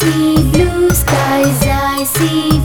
see blue skies, I see